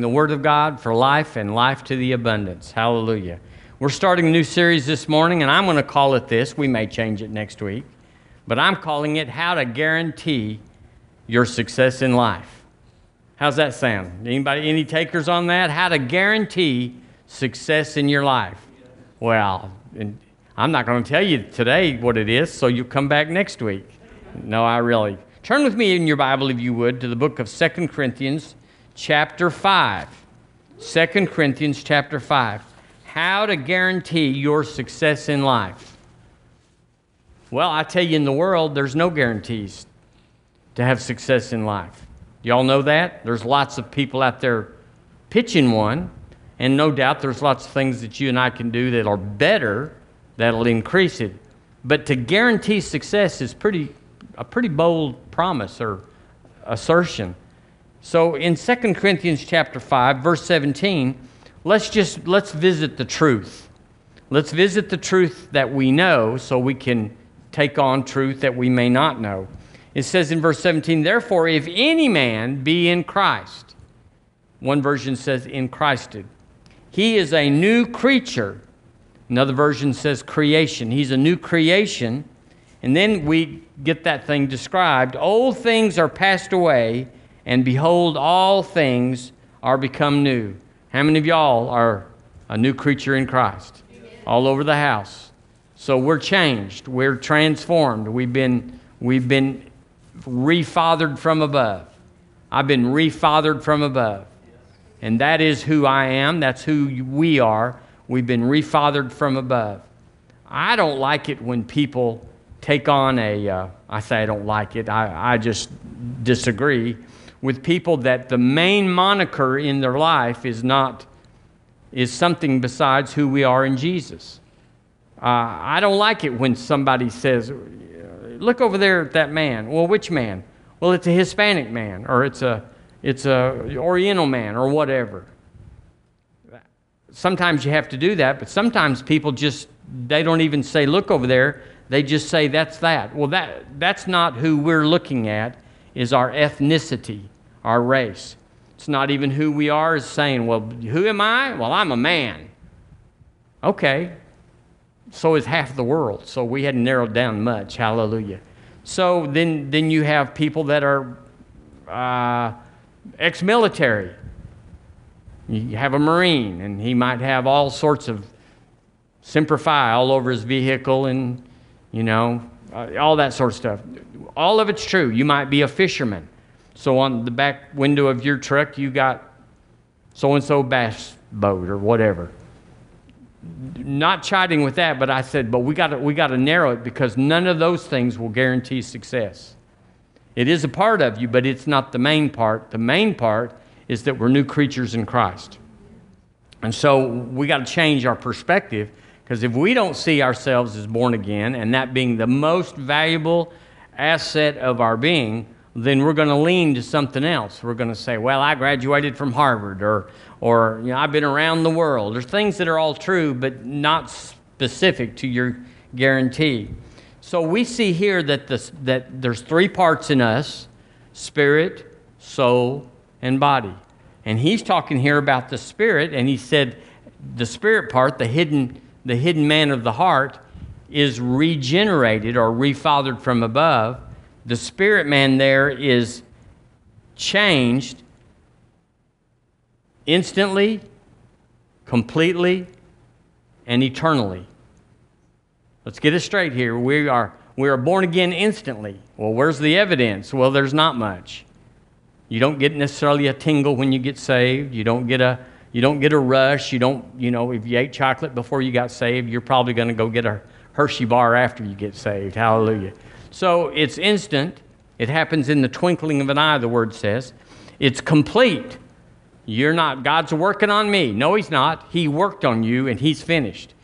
the Word of God for life and life to the abundance. Hallelujah. We're starting a new series this morning, and I'm going to call it this. We may change it next week, but I'm calling it How to Guarantee Your Success in Life. How's that sound? Anybody, any takers on that? How to guarantee success in your life. Well, I'm not going to tell you today what it is, so you come back next week. No, I really. Turn with me in your Bible, if you would, to the book of Second Corinthians chapter 5. 2 Corinthians chapter 5. How to guarantee your success in life. Well, I tell you, in the world, there's no guarantees to have success in life. Y'all know that? There's lots of people out there pitching one, and no doubt there's lots of things that you and I can do that are better, that'll increase it. But to guarantee success is pretty, a pretty bold promise or assertion. So in 2 Corinthians chapter 5, verse 17, let's just let's visit the truth. Let's visit the truth that we know so we can take on truth that we may not know. It says in verse 17, therefore, if any man be in Christ, one version says in Christed, he is a new creature. Another version says creation. He's a new creation. And then we get that thing described. Old things are passed away and behold, all things are become new. How many of y'all are a new creature in Christ? All over the house. So we're changed. We're transformed. We've been, we've been refathered from above. I've been refathered from above. And that is who I am. That's who we are. We've been refathered from above. I don't like it when people take on a. Uh, I say I don't like it, I, I just disagree with people that the main moniker in their life is not is something besides who we are in Jesus. Uh, I don't like it when somebody says, "Look over there at that man." Well, which man? Well, it's a Hispanic man, or it's a it's a Oriental man, or whatever. Sometimes you have to do that, but sometimes people just they don't even say, "Look over there." They just say, "That's that." Well, that that's not who we're looking at. Is our ethnicity our race. It's not even who we are, is saying, well, who am I? Well, I'm a man. Okay. So is half the world. So we hadn't narrowed down much. Hallelujah. So then, then you have people that are uh, ex military. You have a Marine, and he might have all sorts of Semper Fi all over his vehicle and, you know, uh, all that sort of stuff. All of it's true. You might be a fisherman. So on the back window of your truck, you got so and so bass boat or whatever. Not chiding with that, but I said, but we got we got to narrow it because none of those things will guarantee success. It is a part of you, but it's not the main part. The main part is that we're new creatures in Christ. And so we got to change our perspective because if we don't see ourselves as born again and that being the most valuable asset of our being, then we're going to lean to something else. We're going to say, well, I graduated from Harvard, or, or you know, I've been around the world. There's things that are all true, but not specific to your guarantee. So we see here that, this, that there's three parts in us spirit, soul, and body. And he's talking here about the spirit, and he said the spirit part, the hidden, the hidden man of the heart, is regenerated or refathered from above the spirit man there is changed instantly, completely, and eternally. Let's get it straight here. We are, we are born again instantly. Well, where's the evidence? Well, there's not much. You don't get necessarily a tingle when you get saved. You don't get a, you don't get a rush. You don't, you know, if you ate chocolate before you got saved, you're probably going to go get a Hershey bar after you get saved. Hallelujah. So it's instant. It happens in the twinkling of an eye, the word says. It's complete. You're not, God's working on me. No, He's not. He worked on you and He's finished.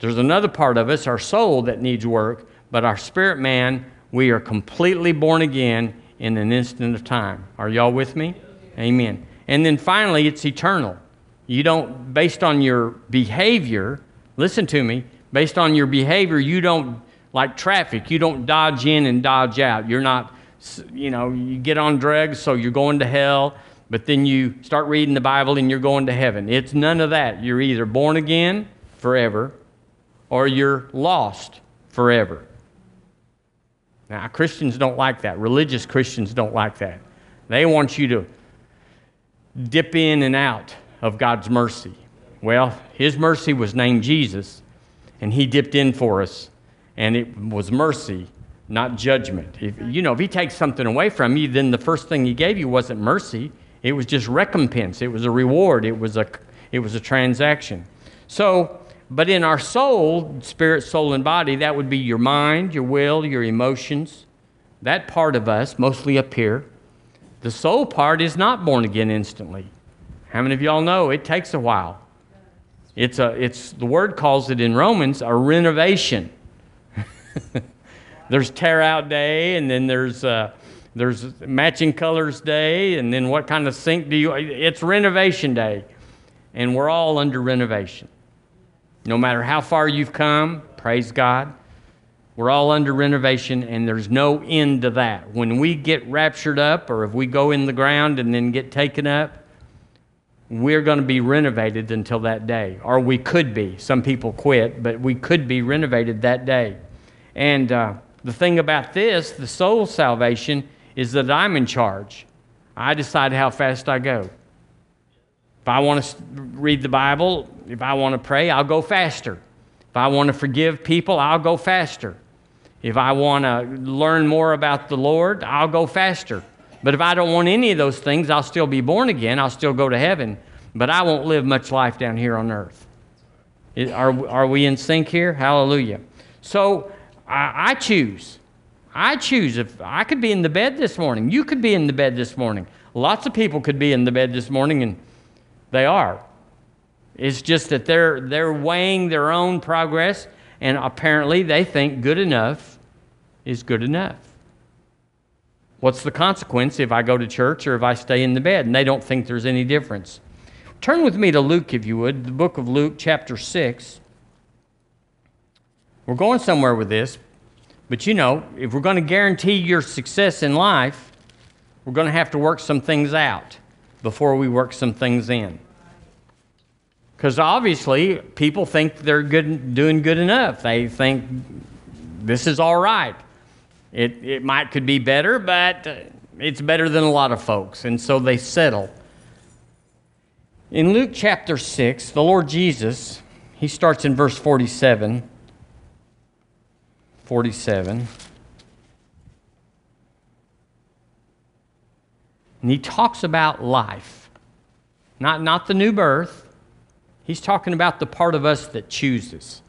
There's another part of us, our soul, that needs work, but our spirit man, we are completely born again in an instant of time. Are y'all with me? Amen. And then finally, it's eternal. You don't, based on your behavior, listen to me, based on your behavior, you don't like traffic. You don't dodge in and dodge out. You're not, you know, you get on drugs, so you're going to hell. but then you start reading the Bible and you're going to heaven. It's none of that. You're either born again forever or you're lost forever. Now, Christians don't like that. Religious Christians don't like that. They want you to dip in and out of God's mercy. Well, His mercy was named Jesus, and He dipped in for us, and it was mercy, not judgment. If, you know, if He takes something away from you, then the first thing He gave you wasn't mercy, it was just recompense. It was a reward. It was a, it was a transaction. So, but in our soul, spirit, soul, and body, that would be your mind, your will, your emotions. That part of us, mostly up here. The soul part is not born again instantly. How many of y'all know it takes a while? It's a, it's, the word calls it in Romans a renovation. there's tear out day, and then there's uh, there's matching colors day, and then what kind of sink do you? It's renovation day, and we're all under renovation. No matter how far you've come, praise God, we're all under renovation, and there's no end to that. When we get raptured up, or if we go in the ground and then get taken up, we're going to be renovated until that day, or we could be. Some people quit, but we could be renovated that day. And uh, the thing about this, the soul salvation, is that I'm in charge. I decide how fast I go. If I want to read the Bible, if I want to pray, I'll go faster. If I want to forgive people, I'll go faster. If I want to learn more about the Lord, I'll go faster. But if I don't want any of those things, I'll still be born again. I'll still go to heaven. But I won't live much life down here on earth. Are, are we in sync here? Hallelujah. So I, I choose. I choose if I could be in the bed this morning. You could be in the bed this morning. Lots of people could be in the bed this morning, and they are. It's just that they're, they're weighing their own progress, and apparently they think good enough is good enough. What's the consequence if I go to church or if I stay in the bed? And they don't think there's any difference. Turn with me to Luke, if you would, the book of Luke, chapter 6. We're going somewhere with this, but you know, if we're going to guarantee your success in life, we're going to have to work some things out before we work some things in. Because obviously, people think they're good, doing good enough. They think this is all right. It, it might could be better, but uh, it's better than a lot of folks. And so they settle. In Luke chapter 6, the Lord Jesus, he starts in verse 47. 47. And he talks about life, not, not the new birth. He's talking about the part of us that chooses,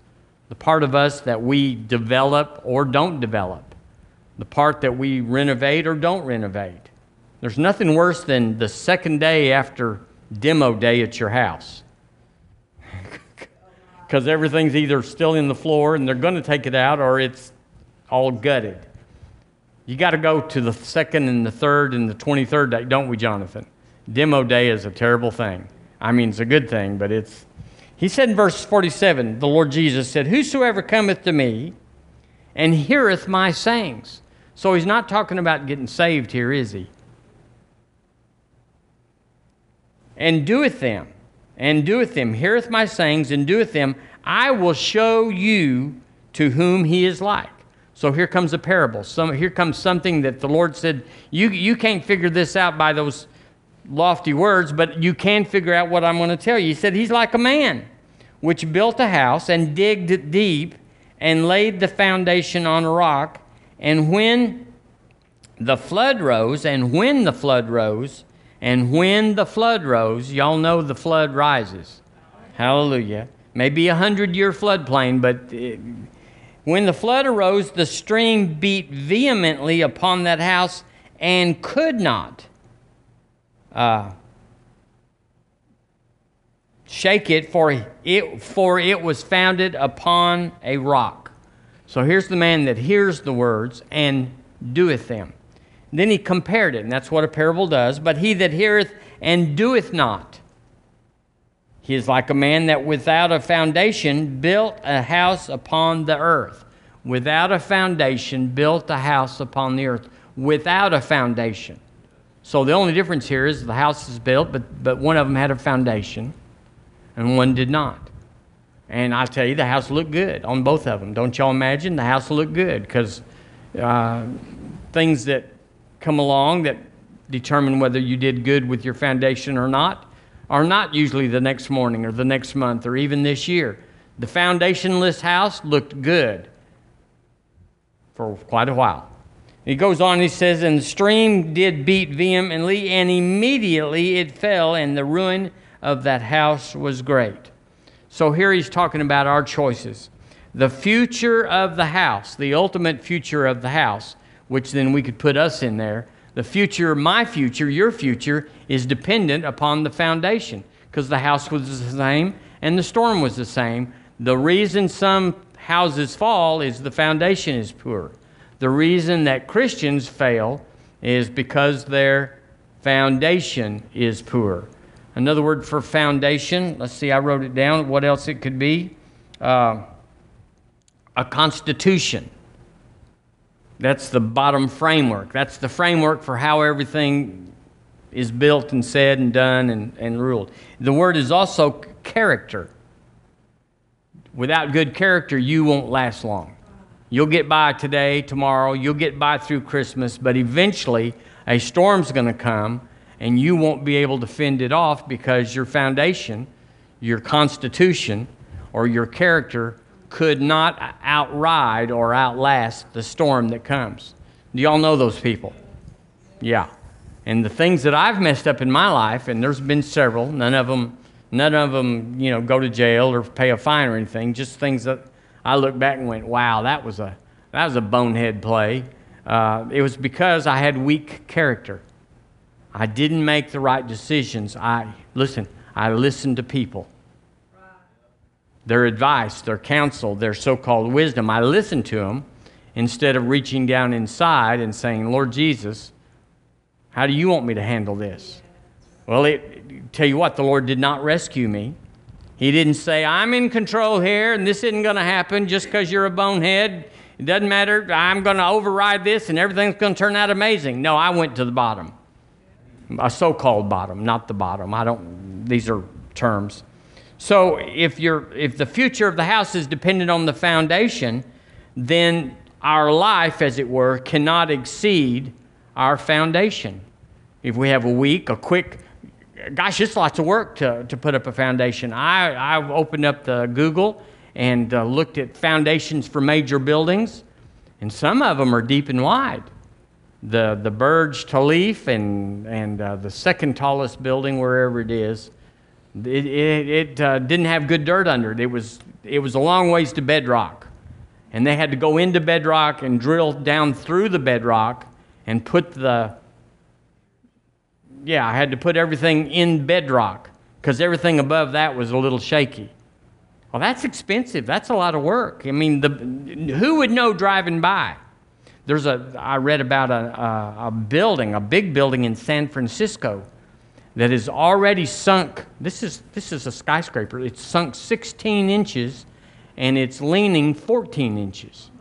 the part of us that we develop or don't develop, the part that we renovate or don't renovate. There's nothing worse than the second day after demo day at your house because everything's either still in the floor and they're going to take it out or it's all gutted. You got to go to the second and the third and the 23rd day, don't we, Jonathan? Demo day is a terrible thing. I mean, it's a good thing, but it's. He said in verse 47, the Lord Jesus said, Whosoever cometh to me and heareth my sayings. So he's not talking about getting saved here, is he? And doeth them and doeth them, heareth my sayings, and doeth them, I will show you to whom he is like. So here comes a parable. Some, here comes something that the Lord said, you, you can't figure this out by those lofty words, but you can figure out what I'm going to tell you. He said, He's like a man which built a house and digged deep and laid the foundation on a rock. And when the flood rose, and when the flood rose, and when the flood rose, y'all know the flood rises. Hallelujah. Maybe a hundred year floodplain, but it, when the flood arose, the stream beat vehemently upon that house and could not uh, shake it for, it, for it was founded upon a rock. So here's the man that hears the words and doeth them. Then he compared it, and that's what a parable does. But he that heareth and doeth not, he is like a man that without a foundation built a house upon the earth. Without a foundation built a house upon the earth. Without a foundation. So the only difference here is the house is built, but, but one of them had a foundation and one did not. And I tell you, the house looked good on both of them. Don't y'all imagine? The house looked good because uh, things that come along that determine whether you did good with your foundation or not are not usually the next morning or the next month or even this year. The foundationless house looked good for quite a while. He goes on, he says, And the stream did beat vehemently, and immediately it fell, and the ruin of that house was great. So here he's talking about our choices. The future of the house, the ultimate future of the house, which then we could put us in there. The future, my future, your future, is dependent upon the foundation because the house was the same and the storm was the same. The reason some houses fall is the foundation is poor. The reason that Christians fail is because their foundation is poor. Another word for foundation, let's see, I wrote it down. What else it could be? Uh, a constitution. That's the bottom framework. That's the framework for how everything is built and said and done and, and ruled. The word is also character. Without good character, you won't last long. You'll get by today, tomorrow, you'll get by through Christmas, but eventually a storm's going to come and you won't be able to fend it off because your foundation, your constitution, or your character could not outride or outlast the storm that comes. Do y'all know those people? Yeah. And the things that I've messed up in my life, and there's been several, none of them, none of them, you know, go to jail or pay a fine or anything. Just things that I look back and went, "Wow, that was a that was a bonehead play." Uh, it was because I had weak character. I didn't make the right decisions. I listen. I listened to people, their advice, their counsel, their so-called wisdom. I listened to them instead of reaching down inside and saying, "Lord Jesus." How do you want me to handle this? Well, it, tell you what, the Lord did not rescue me. He didn't say, I'm in control here and this isn't going to happen just because you're a bonehead. It doesn't matter. I'm going to override this and everything's going to turn out amazing. No, I went to the bottom. A so called bottom, not the bottom. I don't, these are terms. So if, you're, if the future of the house is dependent on the foundation, then our life, as it were, cannot exceed our foundation. If we have a week, a quick, gosh, it's lots of work to, to put up a foundation. I, I've opened up the Google and uh, looked at foundations for major buildings, and some of them are deep and wide. The, the Burj Khalifa and, and uh, the second tallest building, wherever it is, it, it, it uh, didn't have good dirt under it. It was, it was a long ways to bedrock. And they had to go into bedrock and drill down through the bedrock and put the, yeah, I had to put everything in bedrock because everything above that was a little shaky. Well, that's expensive. That's a lot of work. I mean, the, who would know driving by? There's a, I read about a, a, a building, a big building in San Francisco that is already sunk. This is, this is a skyscraper. It's sunk 16 inches and it's leaning 14 inches.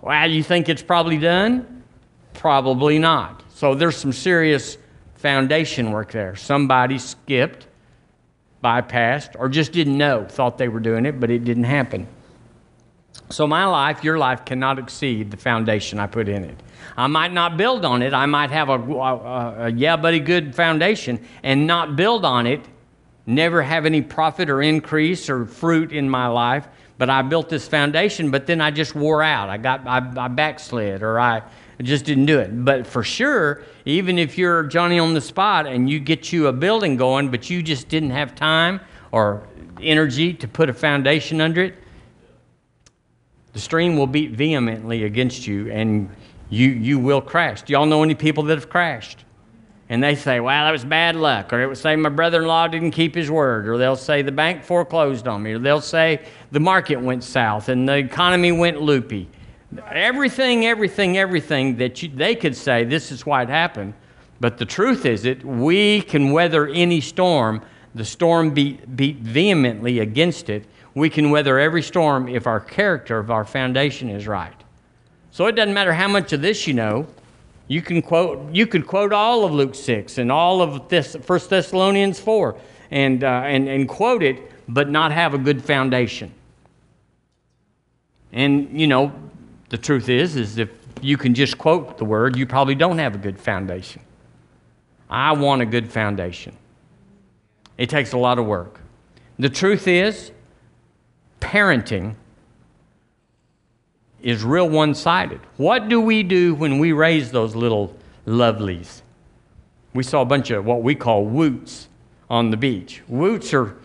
Well, you think it's probably done? Probably not. So there's some serious foundation work there. Somebody skipped, bypassed, or just didn't know, thought they were doing it, but it didn't happen. So my life, your life, cannot exceed the foundation I put in it. I might not build on it. I might have a, a, a yeah, buddy, good foundation and not build on it, never have any profit or increase or fruit in my life. But I built this foundation, but then I just wore out. I got I, I backslid or I I just didn't do it. But for sure, even if you're Johnny on the spot and you get you a building going, but you just didn't have time or energy to put a foundation under it, the stream will beat vehemently against you and you, you will crash. Do y'all know any people that have crashed? And they say, well, that was bad luck. Or it would say, my brother in law didn't keep his word. Or they'll say, the bank foreclosed on me. Or they'll say, the market went south and the economy went loopy. Everything, everything, everything that you, they could say, this is why it happened. But the truth is that we can weather any storm. The storm beat, beat vehemently against it. We can weather every storm if our character if our foundation is right. So it doesn't matter how much of this you know. You can quote, you could quote all of Luke 6 and all of this, 1 Thessalonians 4 and, uh, and, and quote it, but not have a good foundation. And, you know, the truth is, is if you can just quote the word, you probably don't have a good foundation. I want a good foundation. It takes a lot of work. The truth is, parenting is real one sided. What do we do when we raise those little lovelies? We saw a bunch of what we call woots on the beach. Woots are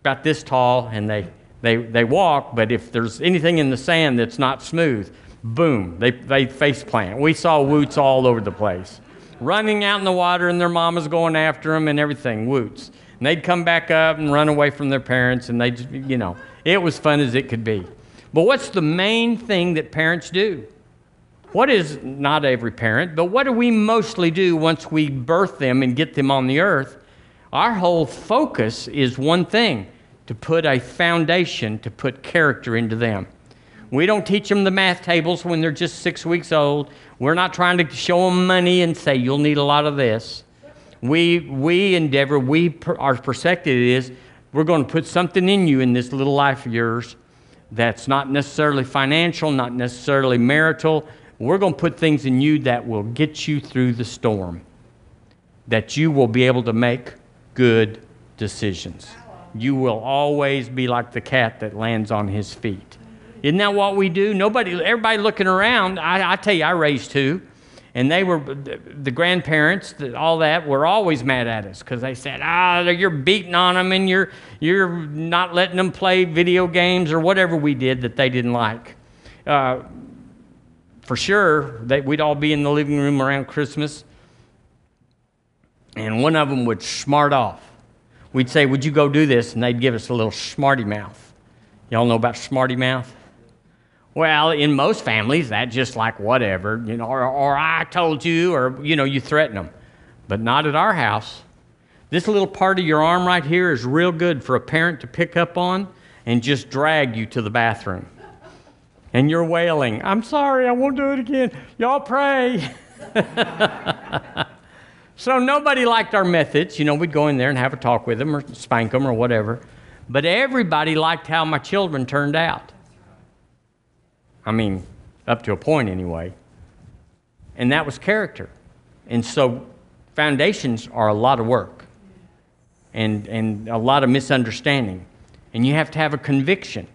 about this tall and they, they, they walk, but if there's anything in the sand that's not smooth, boom, they, they face plant. We saw woots all over the place, running out in the water and their mama's going after them and everything, woots. And they'd come back up and run away from their parents and they you know, it was fun as it could be. But what's the main thing that parents do? What is not every parent, but what do we mostly do once we birth them and get them on the earth? Our whole focus is one thing to put a foundation, to put character into them. We don't teach them the math tables when they're just six weeks old. We're not trying to show them money and say, you'll need a lot of this. We, we endeavor, we, our perspective is, we're going to put something in you in this little life of yours that's not necessarily financial, not necessarily marital. We're going to put things in you that will get you through the storm, that you will be able to make good decisions. You will always be like the cat that lands on his feet. Isn't that what we do? Nobody, everybody looking around. I, I tell you, I raised two and they were the grandparents all that were always mad at us because they said ah you're beating on them and you're you're not letting them play video games or whatever we did that they didn't like. Uh, for sure they, we'd all be in the living room around christmas and one of them would smart off. We'd say would you go do this? And they'd give us a little smarty mouth. Y'all know about smarty mouth well, in most families, that's just like whatever, you know, or, or I told you, or, you know, you threaten them. But not at our house. This little part of your arm right here is real good for a parent to pick up on and just drag you to the bathroom. And you're wailing, I'm sorry, I won't do it again. Y'all pray. so nobody liked our methods. You know, we'd go in there and have a talk with them or spank them or whatever. But everybody liked how my children turned out. I mean, up to a point anyway. And that was character. And so foundations are a lot of work and, and a lot of misunderstanding. And you have to have a conviction.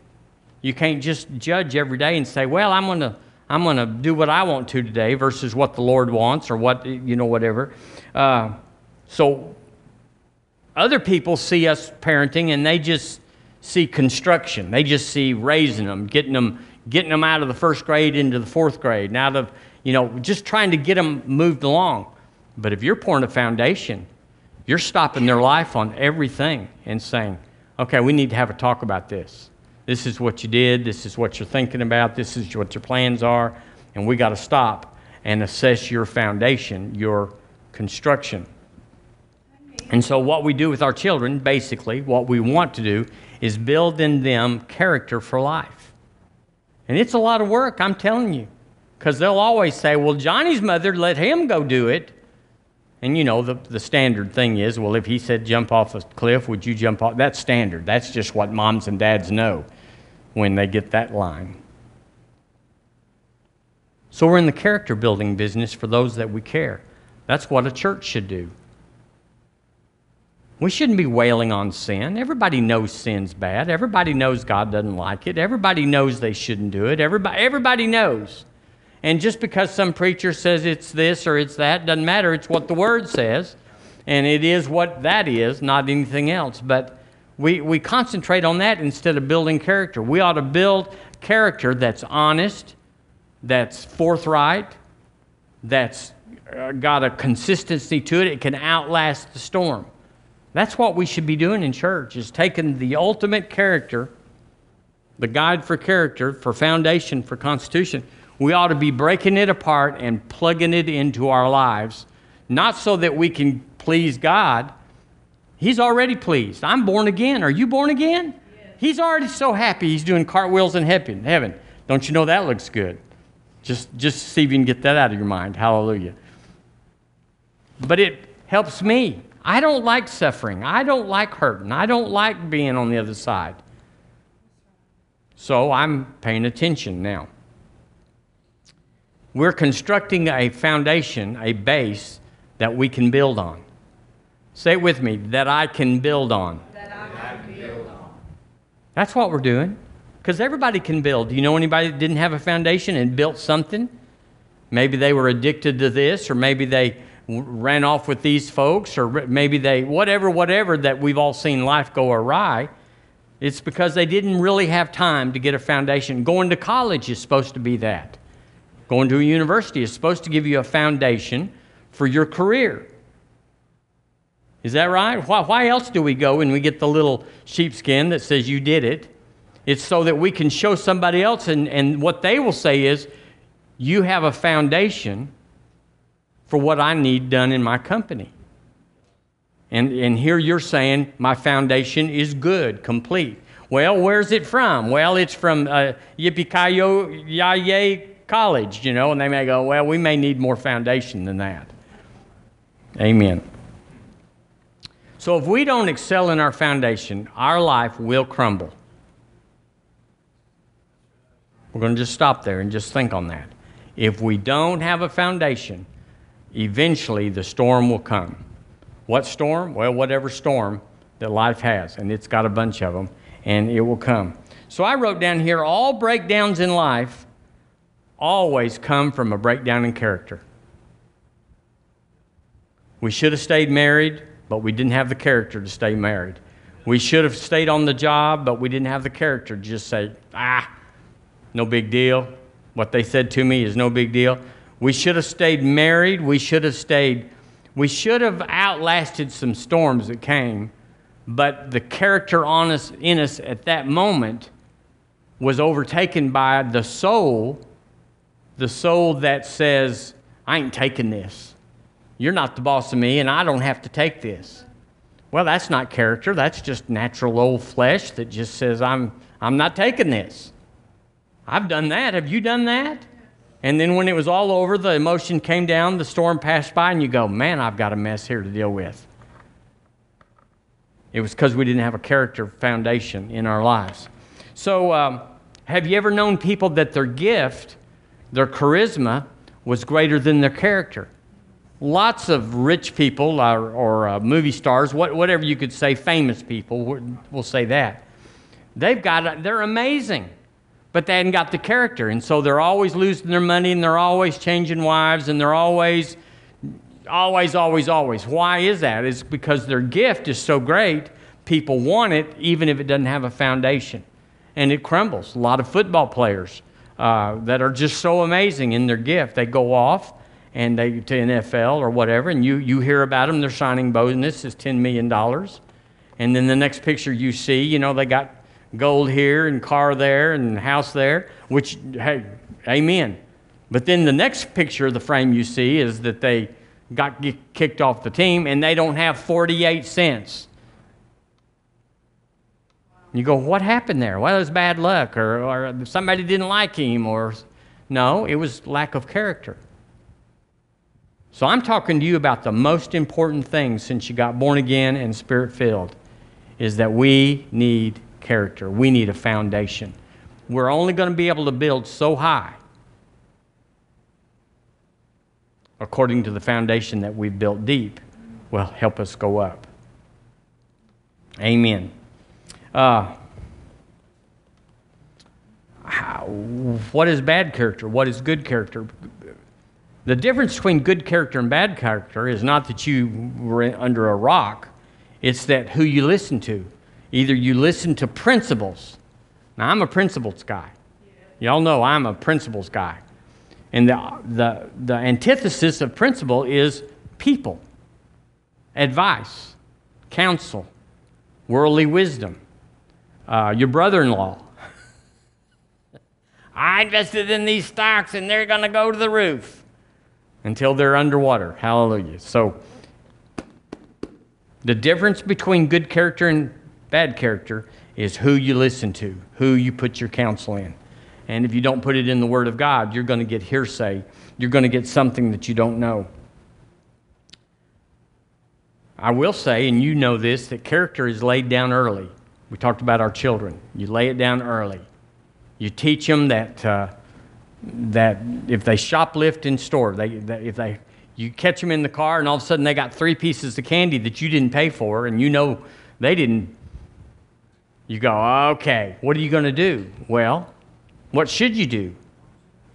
You can't just judge every day and say, well, I'm going to. I'm going to do what I want to today versus what the Lord wants or what, you know, whatever. Uh, so other people see us parenting and they just see construction. They just see raising them, getting them, getting them out of the first grade into the fourth grade, and out of, you know, just trying to get them moved along. But if you're pouring a foundation, you're stopping their life on everything and saying, okay, we need to have a talk about this. This is what you did. This is what you're thinking about. This is what your plans are. And we got to stop and assess your foundation, your construction. And so, what we do with our children, basically, what we want to do is build in them character for life. And it's a lot of work, I'm telling you. Because they'll always say, well, Johnny's mother let him go do it. And you know, the, the standard thing is, well, if he said jump off a cliff, would you jump off? That's standard. That's just what moms and dads know when they get that line. So we're in the character building business for those that we care. That's what a church should do. We shouldn't be wailing on sin. Everybody knows sin's bad. Everybody knows God doesn't like it. Everybody knows they shouldn't do it. Everybody, everybody knows. And just because some preacher says it's this or it's that, doesn't matter. It's what the Word says. And it is what that is, not anything else. But we, we concentrate on that instead of building character. We ought to build character that's honest, that's forthright, that's uh, got a consistency to it. It can outlast the storm. That's what we should be doing in church is taking the ultimate character, the guide for character, for foundation, for constitution. We ought to be breaking it apart and plugging it into our lives, not so that we can please God. He's already pleased. I'm born again. Are you born again? Yes. He's already so happy he's doing cartwheels in heaven. Heaven. Don't you know that looks good? Just, just see if you can get that out of your mind. Hallelujah. But it helps me. I don't like suffering. I don't like hurting. I don't like being on the other side. So I'm paying attention now. We're constructing a foundation, a base that we can build on. Say it with me that I can build on. That I can build on. That's what we're doing. Because everybody can build. Do you know anybody that didn't have a foundation and built something? Maybe they were addicted to this, or maybe they ran off with these folks, or maybe they, whatever, whatever, that we've all seen life go awry. It's because they didn't really have time to get a foundation. Going to college is supposed to be that. Going to a university is supposed to give you a foundation for your career. Is that right? Why, why else do we go and we get the little sheepskin that says you did it? It's so that we can show somebody else, and, and what they will say is, you have a foundation for what I need done in my company. And, and here you're saying my foundation is good, complete. Well, where's it from? Well, it's from uh, Yippee College, you know, and they may go, well, we may need more foundation than that. Amen. So if we don't excel in our foundation, our life will crumble. We're going to just stop there and just think on that. If we don't have a foundation, eventually the storm will come. What storm? Well, whatever storm that life has, and it's got a bunch of them, and it will come. So I wrote down here all breakdowns in life always come from a breakdown in character. We should have stayed married, but we didn't have the character to stay married. We should have stayed on the job, but we didn't have the character to just say, ah, no big deal. What they said to me is no big deal. We should have stayed married. We should have stayed we should have outlasted some storms that came, but the character on us, in us at that moment was overtaken by the soul, the soul that says, I ain't taking this. You're not the boss of me, and I don't have to take this. Well, that's not character. That's just natural old flesh that just says, I'm, I'm not taking this. I've done that. Have you done that? And then when it was all over, the emotion came down, the storm passed by, and you go, man, I've got a mess here to deal with. It was because we didn't have a character foundation in our lives. So, um, have you ever known people that their gift, their charisma, was greater than their character? Lots of rich people or, or uh, movie stars, what, whatever you could say, famous people, we'll say that. They've got, they're amazing but they hadn't got the character. And so they're always losing their money and they're always changing wives and they're always, always, always, always. Why is that? It's because their gift is so great, people want it even if it doesn't have a foundation. And it crumbles. A lot of football players uh, that are just so amazing in their gift, they go off and they to NFL or whatever, and you, you hear about them, they're signing bonus is $10 million. And then the next picture you see, you know, they got gold here and car there and house there, which, hey, amen. But then the next picture of the frame you see is that they got kicked off the team and they don't have 48 cents. You go, what happened there? Well, it was bad luck, or, or somebody didn't like him, or no, it was lack of character. So I'm talking to you about the most important thing since you got born again and spirit filled is that we need character. We need a foundation. We're only going to be able to build so high according to the foundation that we've built deep will help us go up. Amen. Uh, how, what is bad character? What is good character? The difference between good character and bad character is not that you were under a rock, it's that who you listen to. Either you listen to principles. Now, I'm a principles guy. Y'all know I'm a principles guy. And the, the, the antithesis of principle is people, advice, counsel, worldly wisdom. Uh, your brother in law. I invested in these stocks and they're going to go to the roof until they're underwater. Hallelujah. So, the difference between good character and Bad character is who you listen to, who you put your counsel in. And if you don't put it in the Word of God, you're going to get hearsay. You're going to get something that you don't know. I will say, and you know this, that character is laid down early. We talked about our children. You lay it down early. You teach them that, uh, that if they shoplift in store, they, that if they, you catch them in the car and all of a sudden they got three pieces of candy that you didn't pay for and you know they didn't, you go, okay, what are you going to do? Well, what should you do?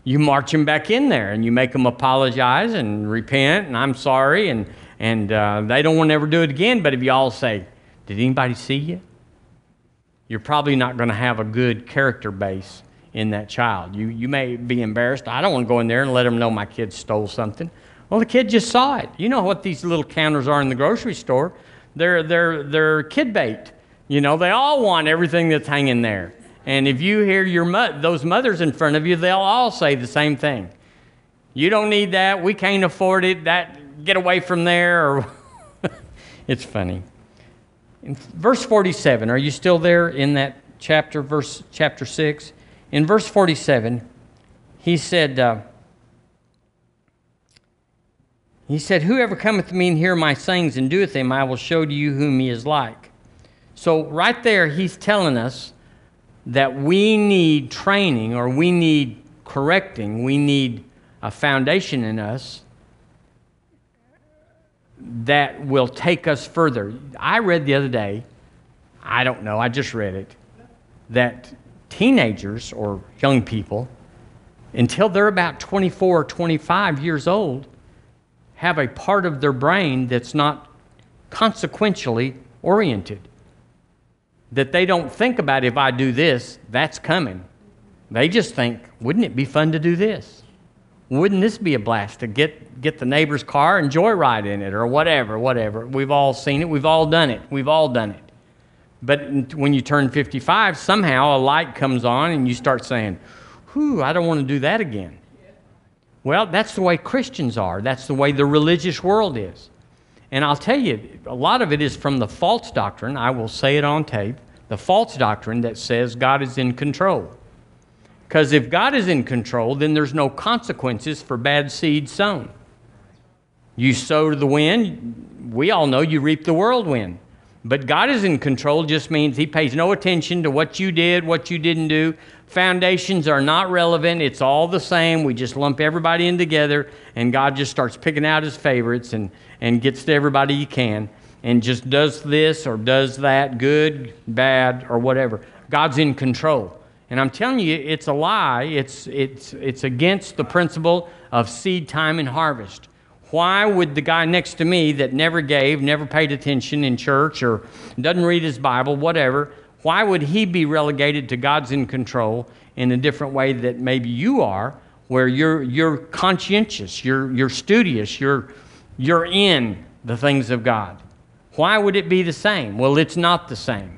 You march them back in there and you make them apologize and repent and I'm sorry and, and uh, they don't want to ever do it again. But if you all say, did anybody see you? You're probably not going to have a good character base in that child. You, you may be embarrassed. I don't want to go in there and let them know my kid stole something. Well, the kid just saw it. You know what these little counters are in the grocery store? They're, they're, they're kid bait. You know, they all want everything that's hanging there. And if you hear your mo- those mothers in front of you, they'll all say the same thing. You don't need that. We can't afford it. That get away from there. Or it's funny. In verse 47, are you still there in that chapter, verse chapter 6? In verse 47, he said, uh, he said, Whoever cometh to me and hear my sayings and doeth them, I will show to you whom he is like. So, right there, he's telling us that we need training or we need correcting, we need a foundation in us that will take us further. I read the other day, I don't know, I just read it, that teenagers or young people, until they're about 24 or 25 years old, have a part of their brain that's not consequentially oriented. That they don't think about if I do this, that's coming. They just think, wouldn't it be fun to do this? Wouldn't this be a blast to get, get the neighbor's car and joyride in it or whatever, whatever? We've all seen it, we've all done it, we've all done it. But when you turn 55, somehow a light comes on and you start saying, whew, I don't want to do that again. Well, that's the way Christians are. That's the way the religious world is. And I'll tell you, a lot of it is from the false doctrine. I will say it on tape the false doctrine that says God is in control. Because if God is in control, then there's no consequences for bad seed sown. You sow to the wind, we all know you reap the whirlwind. But God is in control just means He pays no attention to what you did, what you didn't do. Foundations are not relevant. It's all the same. We just lump everybody in together, and God just starts picking out His favorites and, and gets to everybody He can and just does this or does that, good, bad, or whatever. God's in control. And I'm telling you, it's a lie. It's, it's, it's against the principle of seed time and harvest. Why would the guy next to me that never gave, never paid attention in church, or doesn't read his Bible, whatever, why would he be relegated to God's in control in a different way that maybe you are, where you're, you're conscientious, you're, you're studious, you're, you're in the things of God? Why would it be the same? Well, it's not the same.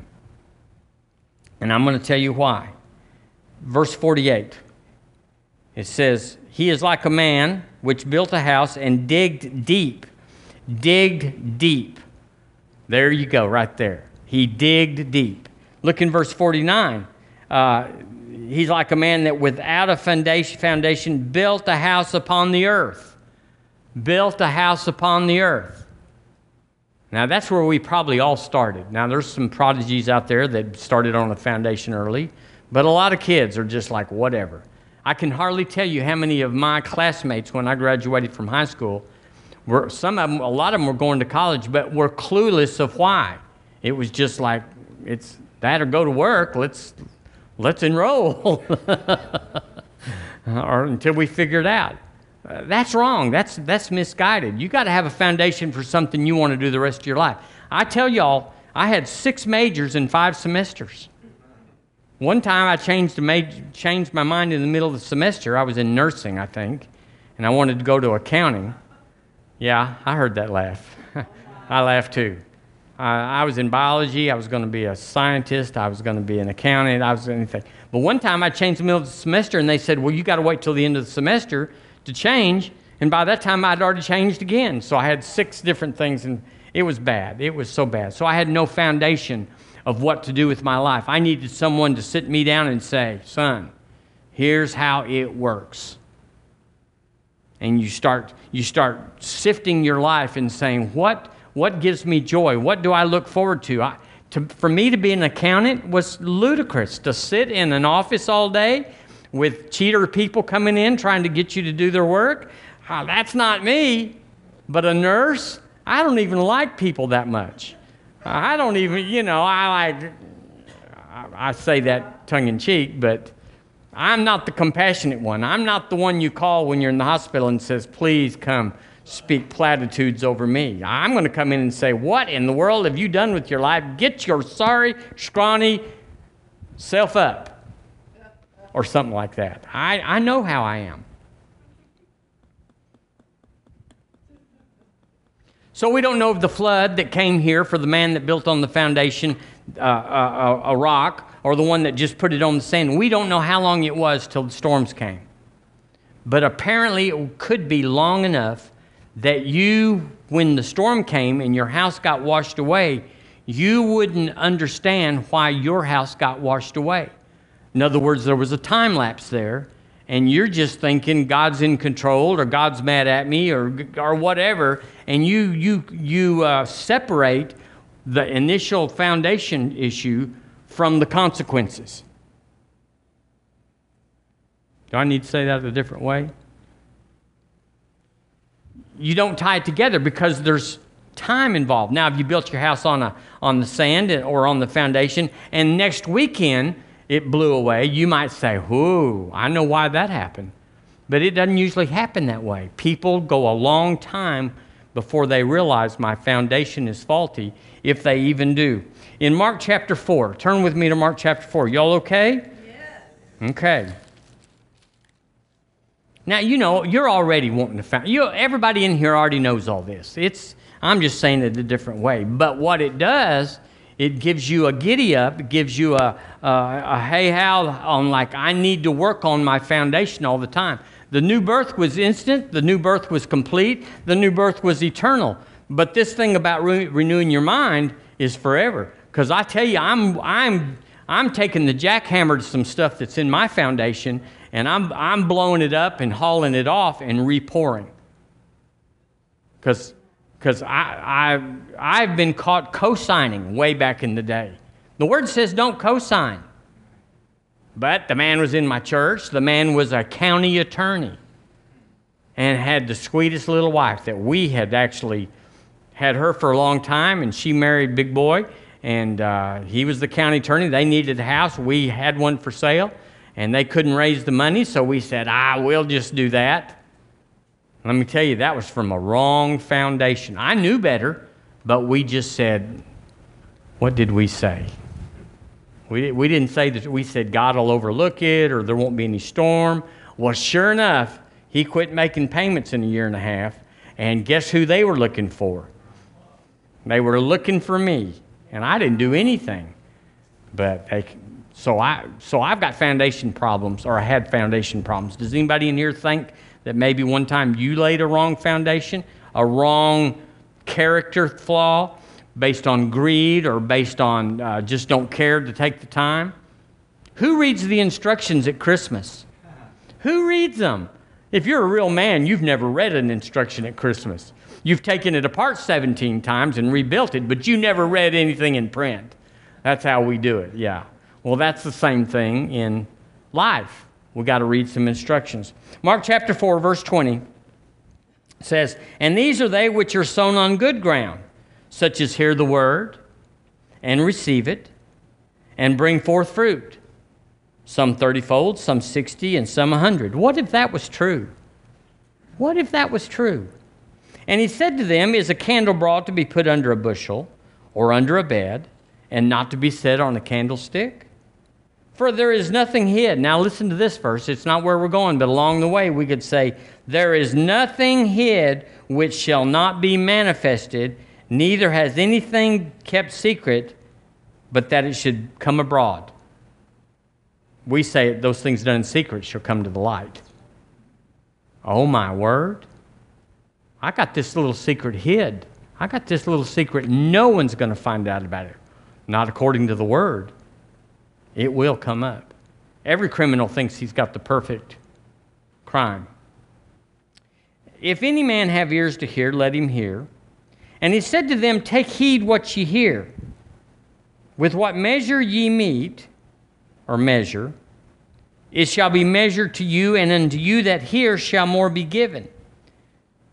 And I'm going to tell you why. Verse 48 it says, He is like a man which built a house and digged deep. Digged deep. There you go, right there. He digged deep. Look in verse 49. Uh, he's like a man that without a foundation, foundation built a house upon the earth. Built a house upon the earth. Now, that's where we probably all started. Now, there's some prodigies out there that started on a foundation early, but a lot of kids are just like, whatever. I can hardly tell you how many of my classmates when I graduated from high school were, some of them, a lot of them were going to college, but were clueless of why. It was just like, it's that or go to work. Let's, let's enroll. or until we figure it out. Uh, that's wrong. That's, that's misguided. You got to have a foundation for something you want to do the rest of your life. I tell y'all, I had six majors in five semesters. One time I changed, changed my mind in the middle of the semester. I was in nursing, I think, and I wanted to go to accounting. Yeah, I heard that laugh. I laughed too. I was in biology. I was going to be a scientist. I was going to be an accountant. I was anything. But one time I changed the middle of the semester, and they said, "Well, you got to wait till the end of the semester to change." And by that time, I'd already changed again. So I had six different things, and it was bad. It was so bad. So I had no foundation of what to do with my life. I needed someone to sit me down and say, son, Here's how it works. And you start, you start sifting your life and saying, what, what gives me joy? What do I look forward to? I, to? For me to be an accountant was ludicrous. To sit in an office all day with cheater people coming in trying to get you to do their work, oh, that's not me. But a nurse, I don't even like people that much. I don't even, you know, I like, I say that tongue in cheek, but I'm not the compassionate one. I'm not the one you call when you're in the hospital and says, please come speak platitudes over me. I'm going to come in and say, What in the world have you done with your life? Get your sorry, scrawny self up. Or something like that. I, I know how I am. So we don't know of the flood that came here for the man that built on the foundation uh, a, uh, uh, a rock or the one that just put it on the sand. We don't know how long it was till the storms came. But apparently it could be long enough that you, when the storm came and your house got washed away, you wouldn't understand why your house got washed away. In other words, there was a time lapse there, and you're just thinking God's in control or God's mad at me or, or whatever, and you, you, you uh, separate the initial foundation issue from the consequences. Do I need to say that a different way? You don't tie it together because there's time involved. Now, if you built your house on, a, on the sand or on the foundation, and next weekend it blew away, you might say, Whoo, I know why that happened. But it doesn't usually happen that way. People go a long time before they realize my foundation is faulty, if they even do. In Mark chapter 4, turn with me to Mark chapter 4. Y'all okay? Yes. Okay. Now, you know, you're already wanting to find, you, everybody in here already knows all this. It's, I'm just saying it a different way. But what it does, it gives you a giddy up, it gives you a, a, a hey how on like, I need to work on my foundation all the time. The new birth was instant, the new birth was complete, the new birth was eternal. But this thing about re- renewing your mind is forever. Because I tell you, I'm, I'm, I'm taking the jackhammer to some stuff that's in my foundation and I'm, I'm blowing it up and hauling it off and repouring. Because because I, I, I've been caught co signing way back in the day. The word says don't co sign. But the man was in my church. The man was a county attorney and had the sweetest little wife that we had actually had her for a long time, and she married Big Boy, and uh, he was the county attorney. They needed a house. We had one for sale, and they couldn't raise the money, so we said, "Ah, we'll just do that." Let me tell you, that was from a wrong foundation. I knew better, but we just said, "What did we say?" We, we didn't say that, we said God will overlook it or there won't be any storm. Well, sure enough, he quit making payments in a year and a half. And guess who they were looking for? They were looking for me. And I didn't do anything. But they, so, I, so I've got foundation problems, or I had foundation problems. Does anybody in here think that maybe one time you laid a wrong foundation, a wrong character flaw? Based on greed or based on uh, just don't care to take the time? Who reads the instructions at Christmas? Who reads them? If you're a real man, you've never read an instruction at Christmas. You've taken it apart 17 times and rebuilt it, but you never read anything in print. That's how we do it, yeah. Well, that's the same thing in life. We've got to read some instructions. Mark chapter 4, verse 20 says, And these are they which are sown on good ground such as hear the word and receive it and bring forth fruit, some 30 fold, some 60, and some 100. What if that was true? What if that was true? And he said to them, Is a candle brought to be put under a bushel or under a bed, and not to be set on a candlestick? For there is nothing hid. Now listen to this verse. It's not where we're going, but along the way we could say, There is nothing hid which shall not be manifested, Neither has anything kept secret, but that it should come abroad. We say those things done in secret shall come to the light. Oh my word. I got this little secret hid. I got this little secret. No one's going to find out about it. Not according to the word. It will come up. Every criminal thinks he's got the perfect crime. If any man have ears to hear, let him hear. And he said to them, Take heed what ye hear. With what measure ye meet, or measure, it shall be measured to you, and unto you that hear shall more be given.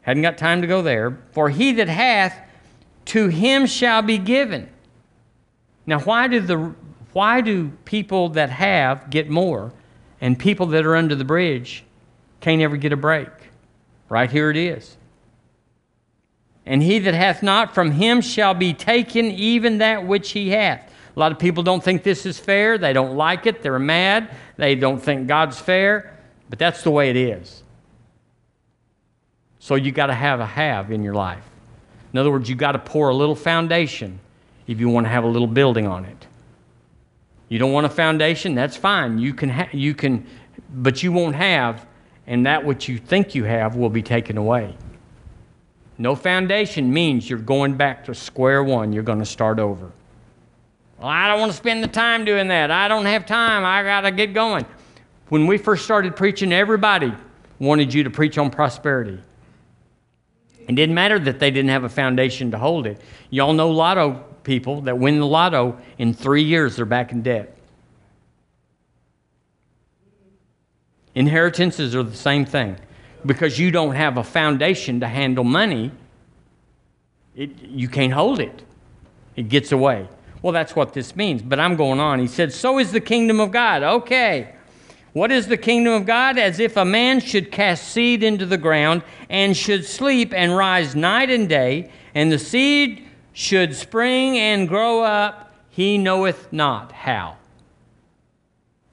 Hadn't got time to go there. For he that hath, to him shall be given. Now, why do, the, why do people that have get more, and people that are under the bridge can't ever get a break? Right here it is. And he that hath not from him shall be taken even that which he hath. A lot of people don't think this is fair. They don't like it. They're mad. They don't think God's fair. But that's the way it is. So you got to have a have in your life. In other words, you got to pour a little foundation if you want to have a little building on it. You don't want a foundation? That's fine. You can, ha- you can, but you won't have, and that which you think you have will be taken away. No foundation means you're going back to square one. You're going to start over. Well, I don't want to spend the time doing that. I don't have time. I got to get going. When we first started preaching, everybody wanted you to preach on prosperity. It didn't matter that they didn't have a foundation to hold it. Y'all know lotto people that win the lotto in three years, they're back in debt. Inheritances are the same thing. Because you don't have a foundation to handle money, it, you can't hold it. It gets away. Well, that's what this means. But I'm going on. He said, So is the kingdom of God. Okay. What is the kingdom of God? As if a man should cast seed into the ground and should sleep and rise night and day, and the seed should spring and grow up, he knoweth not how.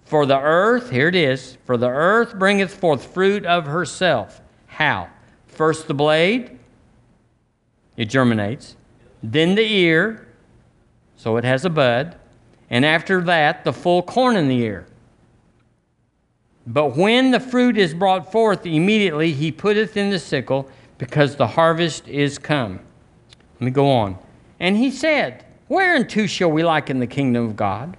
For the earth, here it is, for the earth bringeth forth fruit of herself. How? First the blade, it germinates, then the ear, so it has a bud, and after that, the full corn in the ear. But when the fruit is brought forth, immediately he putteth in the sickle, because the harvest is come. Let me go on. And he said, Whereunto shall we liken the kingdom of God?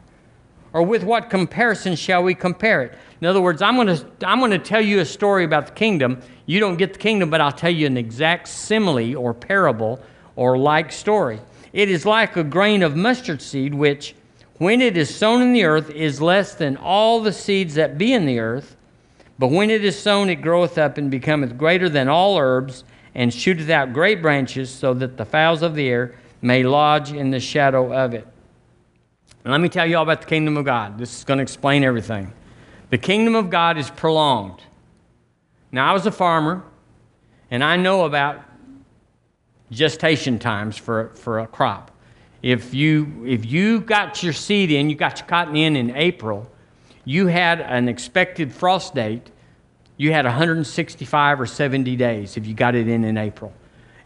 Or with what comparison shall we compare it? In other words, I'm going to I'm going to tell you a story about the kingdom. You don't get the kingdom, but I'll tell you an exact simile or parable or like story. It is like a grain of mustard seed, which, when it is sown in the earth, is less than all the seeds that be in the earth. But when it is sown, it groweth up and becometh greater than all herbs, and shooteth out great branches, so that the fowls of the air may lodge in the shadow of it. And let me tell you all about the kingdom of God. This is going to explain everything. The kingdom of God is prolonged. Now, I was a farmer, and I know about gestation times for, for a crop. If you, if you got your seed in, you got your cotton in in April, you had an expected frost date, you had 165 or 70 days if you got it in in April.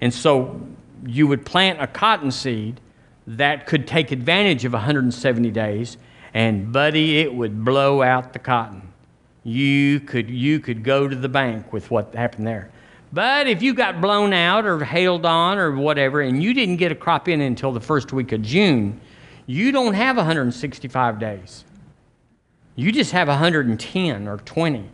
And so you would plant a cotton seed that could take advantage of 170 days, and buddy, it would blow out the cotton. You could, you could go to the bank with what happened there. But if you got blown out or hailed on or whatever, and you didn't get a crop in until the first week of June, you don't have 165 days. You just have 110 or 20.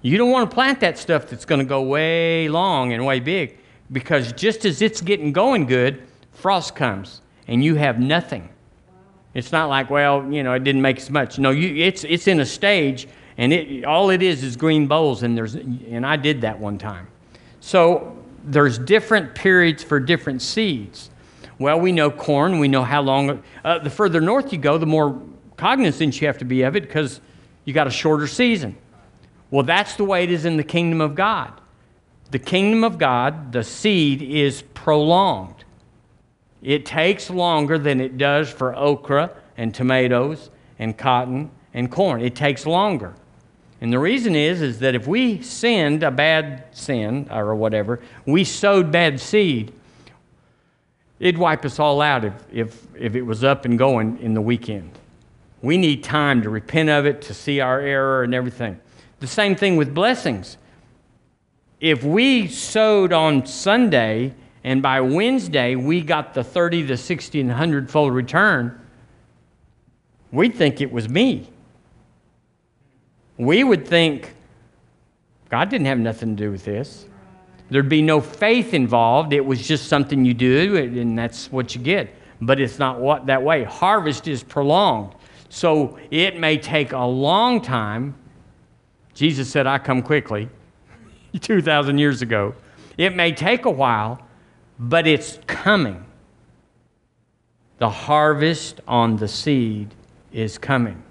You don't want to plant that stuff that's going to go way long and way big because just as it's getting going good, frost comes and you have nothing. It's not like, well, you know, it didn't make as much. No, you, it's, it's in a stage, and it, all it is is green bolls, and, there's, and I did that one time. So there's different periods for different seeds. Well, we know corn, we know how long. Uh, the further north you go, the more cognizant you have to be of it because you got a shorter season. Well, that's the way it is in the kingdom of God. The kingdom of God, the seed is prolonged. It takes longer than it does for okra and tomatoes and cotton and corn. It takes longer. And the reason is, is that if we sinned a bad sin or whatever, we sowed bad seed, it'd wipe us all out if, if, if it was up and going in the weekend. We need time to repent of it, to see our error and everything. The same thing with blessings. If we sowed on Sunday and by Wednesday we got the 30 to 60 and 100 fold return, we'd think it was me. We would think God didn't have nothing to do with this. There'd be no faith involved. It was just something you do, and that's what you get. But it's not what, that way. Harvest is prolonged. So it may take a long time. Jesus said, I come quickly 2,000 years ago. It may take a while, but it's coming. The harvest on the seed is coming.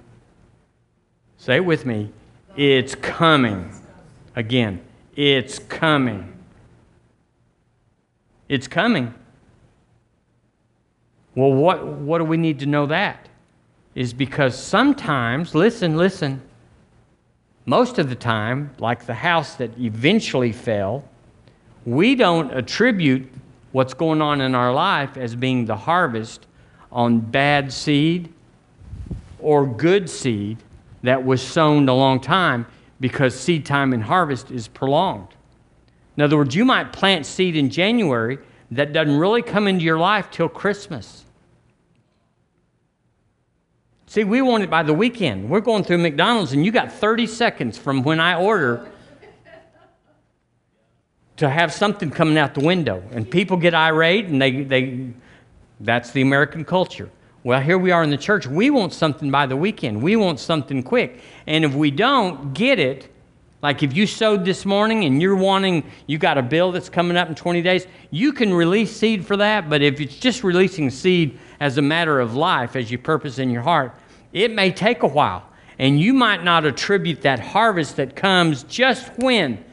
Say it with me. It's coming. Again, it's coming. It's coming. Well, what, what do we need to know that? Is because sometimes, listen, listen, most of the time, like the house that eventually fell, we don't attribute what's going on in our life as being the harvest on bad seed or good seed that was sown a long time because seed time and harvest is prolonged. In other words, you might plant seed in January that doesn't really come into your life till Christmas. See, we want it by the weekend. We're going through McDonald's and you got 30 seconds from when I order to have something coming out the window. And people get irate and they, they that's the American culture. Well, here we are in the church. We want something by the weekend. We want something quick. And if we don't get it, like if you sowed this morning and you're wanting, you got a bill that's coming up in 20 days, you can release seed for that. But if it's just releasing seed as a matter of life, as you purpose in your heart, it may take a while. And you might not attribute that harvest that comes just when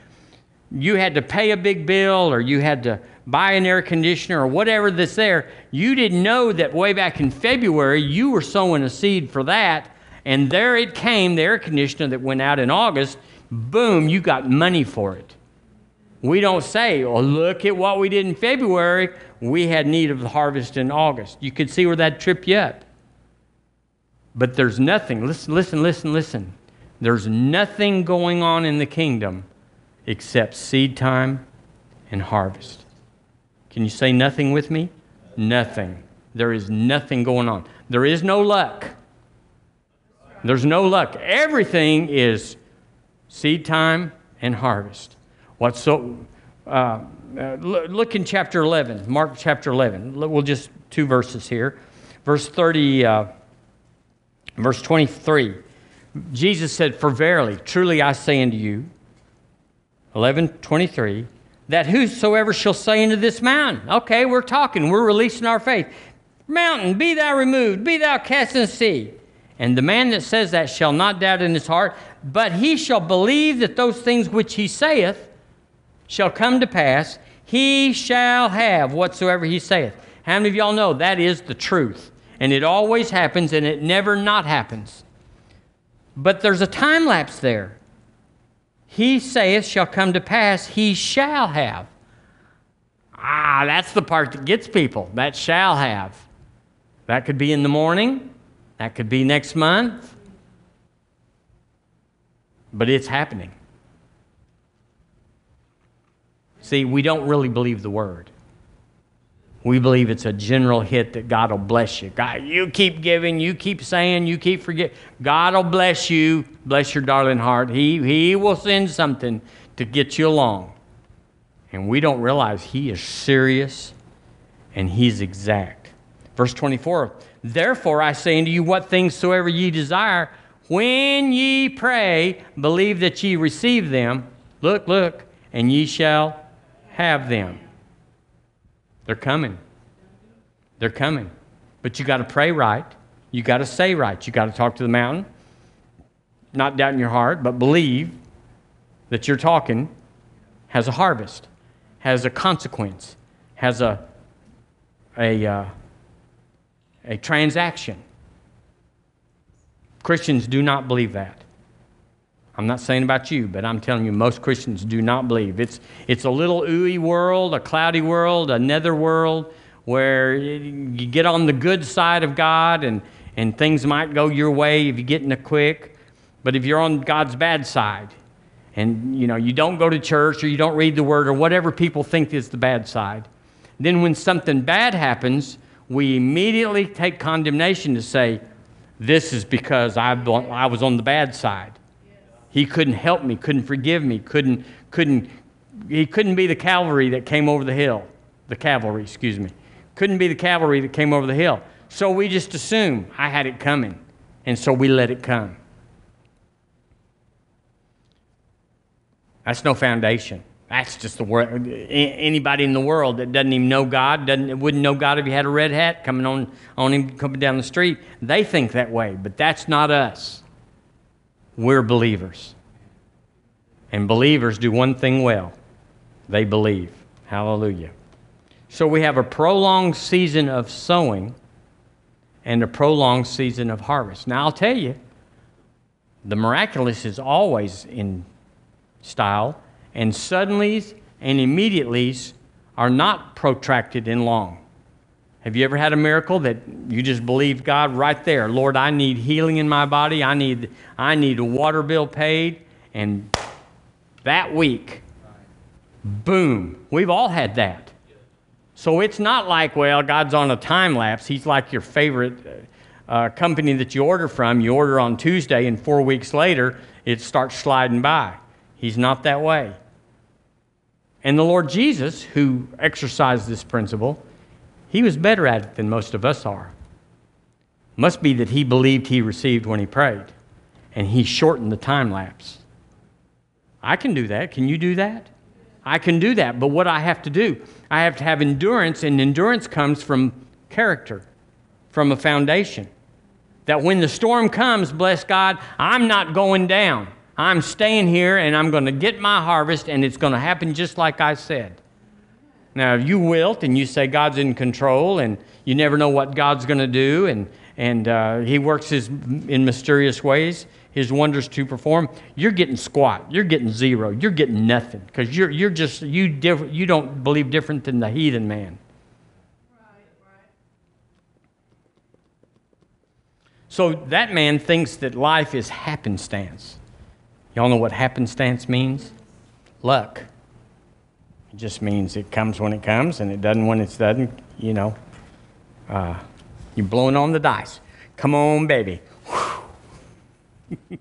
you had to pay a big bill or you had to buy an air conditioner or whatever that's there. You didn't know that way back in February you were sowing a seed for that, and there it came, the air conditioner that went out in August. Boom, you got money for it. We don't say, oh, look at what we did in February. We had need of the harvest in August. You could see where that tripped you up. But there's nothing, listen, listen, listen, listen. There's nothing going on in the kingdom except seed time and harvest. Can you say nothing with me? Nothing. There is nothing going on. There is no luck. There's no luck. Everything is seed time and harvest. What's so? Uh, uh, look in chapter 11, Mark chapter 11. We'll just two verses here. Verse 30, uh, verse 23. Jesus said, For verily, truly I say unto you, 11 23, that whosoever shall say unto this mountain, okay, we're talking, we're releasing our faith. Mountain, be thou removed, be thou cast in the sea. And the man that says that shall not doubt in his heart, but he shall believe that those things which he saith shall come to pass. He shall have whatsoever he saith. How many of y'all know that is the truth? And it always happens and it never not happens. But there's a time lapse there he saith shall come to pass, he shall have. Ah, that's the part that gets people. That shall have. That could be in the morning, that could be next month, but it's happening. See, we don't really believe the word. We believe it's a general hit that God will bless you. God, you keep giving, you keep saying, you keep forgetting. God will bless you, bless your darling heart. He, he will send something to get you along. And we don't realize He is serious and He's exact. Verse 24 Therefore I say unto you, what things soever ye desire, when ye pray, believe that ye receive them. Look, look, and ye shall have them. They're coming. They're coming. But you got to pray right. You got to say right. You got to talk to the mountain. Not doubt in your heart, but believe that you're talking has a harvest, has a consequence, has a, a, uh, a transaction. Christians do not believe that. I'm not saying about you, but I'm telling you, most Christians do not believe. It's, it's a little ooey world, a cloudy world, a nether world where you get on the good side of God and, and things might go your way if you get in a quick. But if you're on God's bad side and you know you don't go to church or you don't read the word or whatever people think is the bad side, then when something bad happens, we immediately take condemnation to say, this is because I, I was on the bad side. He couldn't help me, couldn't forgive me, couldn't, couldn't, he couldn't be the cavalry that came over the hill. The cavalry, excuse me. Couldn't be the cavalry that came over the hill. So we just assume I had it coming. And so we let it come. That's no foundation. That's just the world. Anybody in the world that doesn't even know God, doesn't, wouldn't know God if he had a red hat coming on, on him coming down the street. They think that way, but that's not us. We're believers. And believers do one thing well they believe. Hallelujah. So we have a prolonged season of sowing and a prolonged season of harvest. Now, I'll tell you, the miraculous is always in style, and suddenlies and immediatelys are not protracted and long. Have you ever had a miracle that you just believe God right there? Lord, I need healing in my body. I need, I need a water bill paid. And that week, boom, we've all had that. So it's not like, well, God's on a time lapse. He's like your favorite uh, company that you order from. You order on Tuesday, and four weeks later, it starts sliding by. He's not that way. And the Lord Jesus, who exercised this principle, he was better at it than most of us are. Must be that he believed he received when he prayed, and he shortened the time lapse. I can do that. Can you do that? I can do that. But what I have to do, I have to have endurance, and endurance comes from character, from a foundation. That when the storm comes, bless God, I'm not going down. I'm staying here and I'm going to get my harvest, and it's going to happen just like I said. Now, if you wilt and you say God's in control and you never know what God's going to do, and, and uh, He works his, in mysterious ways, His wonders to perform, you're getting squat. You're getting zero. You're getting nothing because you're, you're just, you, diff- you don't believe different than the heathen man. So that man thinks that life is happenstance. Y'all know what happenstance means? Luck. It just means it comes when it comes and it doesn't when it doesn't, you know. Uh, you're blowing on the dice. Come on, baby.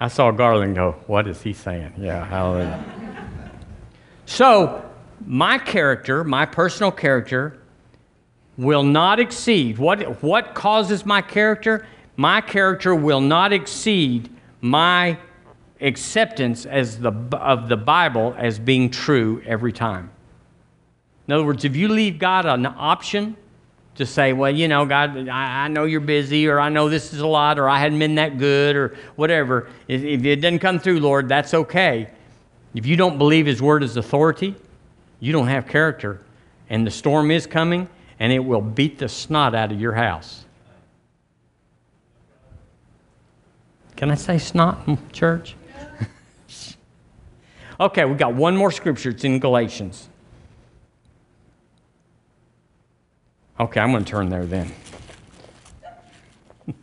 I saw Garland go, What is he saying? Yeah, hallelujah. so, my character, my personal character, will not exceed. What, what causes my character? my character will not exceed my acceptance as the, of the Bible as being true every time. In other words, if you leave God an option to say, well, you know, God, I, I know you're busy, or I know this is a lot, or I hadn't been that good, or whatever, if, if it doesn't come through, Lord, that's okay. If you don't believe His word is authority, you don't have character. And the storm is coming, and it will beat the snot out of your house. Can I say snot church? Okay, we got one more scripture. It's in Galatians. Okay, I'm going to turn there then.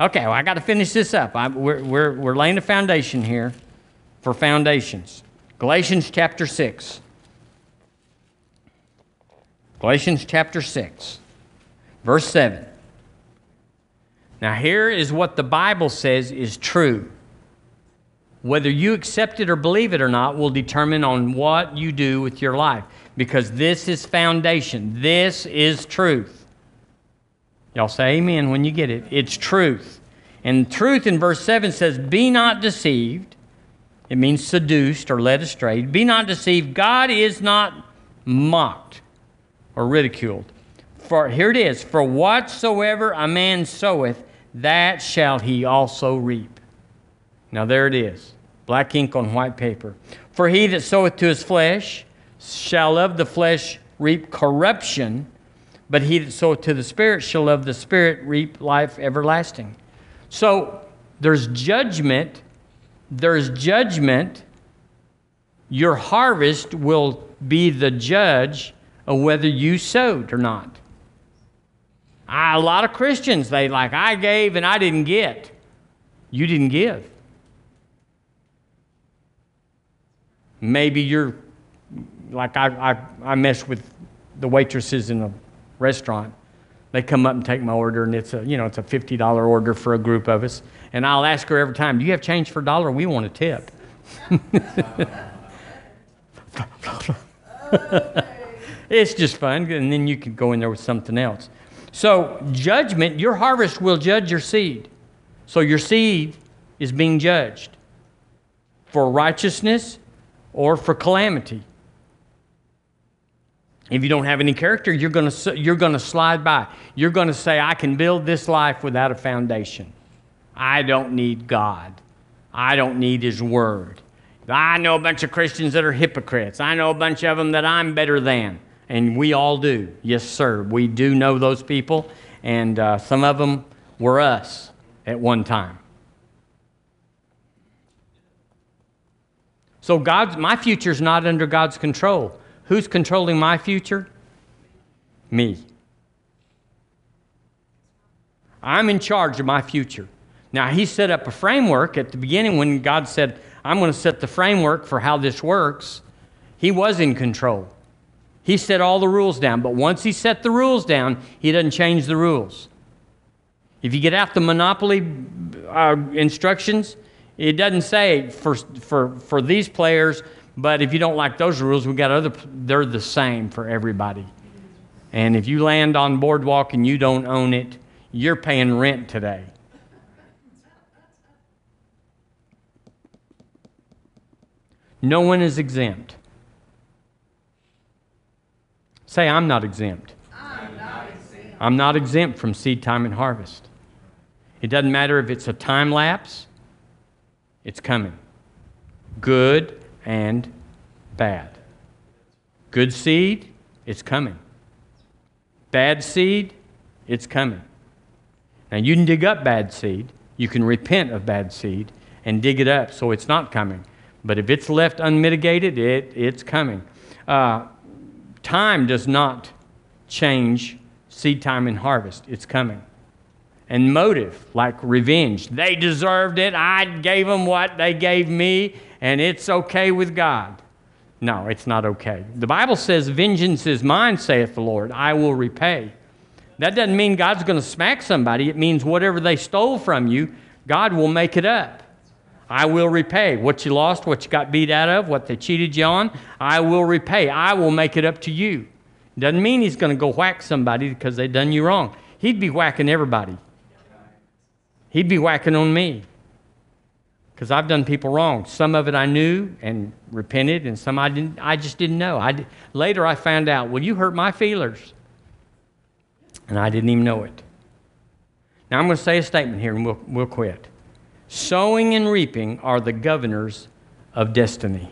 okay, well, I got to finish this up. I, we're, we're, we're laying a foundation here for foundations. Galatians chapter 6. Galatians chapter 6, verse 7. Now, here is what the Bible says is true. Whether you accept it or believe it or not will determine on what you do with your life because this is foundation. This is truth. Y'all say amen when you get it. It's truth. And truth in verse 7 says, Be not deceived. It means seduced or led astray. Be not deceived. God is not mocked or ridiculed. For here it is, for whatsoever a man soweth, that shall he also reap. Now there it is, black ink on white paper. For he that soweth to his flesh shall of the flesh reap corruption, but he that soweth to the Spirit shall of the Spirit reap life everlasting. So there's judgment. There's judgment. Your harvest will be the judge of whether you sowed or not. I, a lot of Christians, they like, I gave and I didn't get. You didn't give. Maybe you're like, I, I, I mess with the waitresses in a restaurant. They come up and take my order, and it's a you know it's a fifty dollar order for a group of us. And I'll ask her every time, "Do you have change for a dollar? We want a tip." it's just fun, and then you can go in there with something else. So, judgment, your harvest will judge your seed. So, your seed is being judged for righteousness or for calamity. If you don't have any character, you're going to you're going to slide by. You're going to say, "I can build this life without a foundation. I don't need God. I don't need His Word. I know a bunch of Christians that are hypocrites. I know a bunch of them that I'm better than." And we all do. Yes, sir. We do know those people, and uh, some of them were us at one time. So God's my future's not under God's control. Who's controlling my future? Me. I'm in charge of my future. Now, He set up a framework at the beginning when God said, I'm going to set the framework for how this works. He was in control. He set all the rules down, but once He set the rules down, He doesn't change the rules. If you get out the monopoly uh, instructions, it doesn't say for, for, for these players, but if you don't like those rules, we got other, they're the same for everybody. And if you land on Boardwalk and you don't own it, you're paying rent today. No one is exempt. Say, I'm not exempt. I'm not exempt. I'm not exempt from seed time and harvest. It doesn't matter if it's a time lapse, it's coming. Good and bad. Good seed, it's coming. Bad seed, it's coming. Now, you can dig up bad seed, you can repent of bad seed and dig it up so it's not coming. But if it's left unmitigated, it, it's coming. Uh, time does not change seed time and harvest, it's coming. And motive, like revenge. They deserved it. I gave them what they gave me, and it's okay with God. No, it's not okay. The Bible says, Vengeance is mine, saith the Lord. I will repay. That doesn't mean God's going to smack somebody. It means whatever they stole from you, God will make it up. I will repay. What you lost, what you got beat out of, what they cheated you on, I will repay. I will make it up to you. Doesn't mean he's going to go whack somebody because they done you wrong. He'd be whacking everybody. He'd be whacking on me because I've done people wrong. Some of it I knew and repented, and some I didn't. I just didn't know. I later I found out. Well, you hurt my feelers, and I didn't even know it. Now I'm going to say a statement here, and we'll we'll quit. Sowing and reaping are the governors of destiny.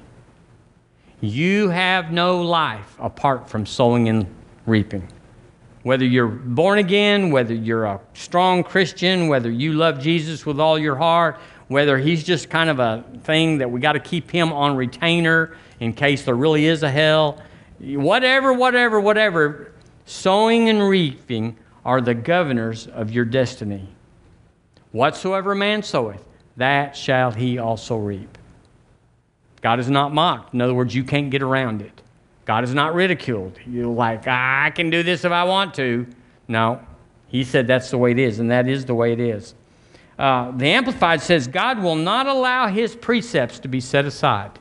You have no life apart from sowing and reaping. Whether you're born again, whether you're a strong Christian, whether you love Jesus with all your heart, whether he's just kind of a thing that we got to keep him on retainer in case there really is a hell. Whatever, whatever, whatever, sowing and reaping are the governors of your destiny. Whatsoever man soweth, that shall he also reap. God is not mocked. In other words, you can't get around it. God is not ridiculed. You're like, I can do this if I want to. No, he said that's the way it is, and that is the way it is. Uh, the Amplified says God will not allow his precepts to be set aside.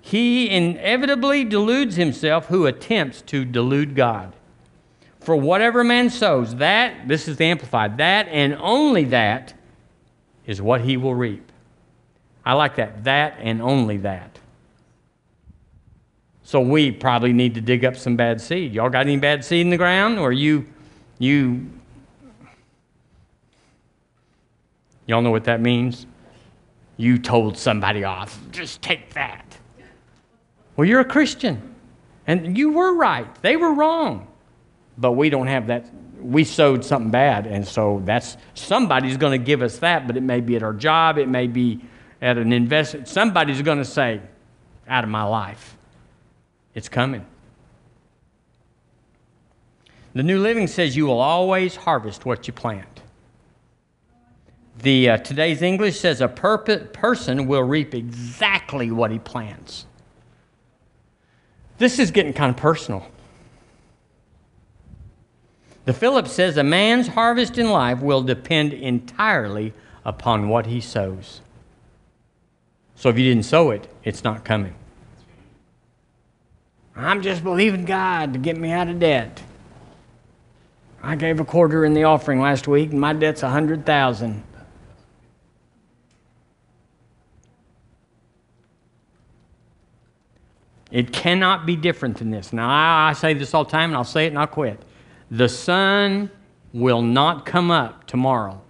He inevitably deludes himself who attempts to delude God. For whatever man sows, that, this is the Amplified, that and only that is what he will reap. I like that. That and only that. So we probably need to dig up some bad seed. Y'all got any bad seed in the ground? Or you, you Y'all know what that means? You told somebody off. Just take that. Well, you're a Christian. And you were right. They were wrong. But we don't have that. We sowed something bad. And so that's somebody's going to give us that, but it may be at our job, it may be at an investment. Somebody's going to say, out of my life. It's coming. The New Living says you will always harvest what you plant. The uh, today's English says a person will reap exactly what he plants. This is getting kind of personal. The Phillips says a man's harvest in life will depend entirely upon what he sows. So if you didn't sow it, it's not coming. I'm just believing God to get me out of debt. I gave a quarter in the offering last week, and my debt's a hundred thousand. It cannot be different than this. Now, I, I, say this all the time, and I'll say it and I'll quit. The sun will not come up tomorrow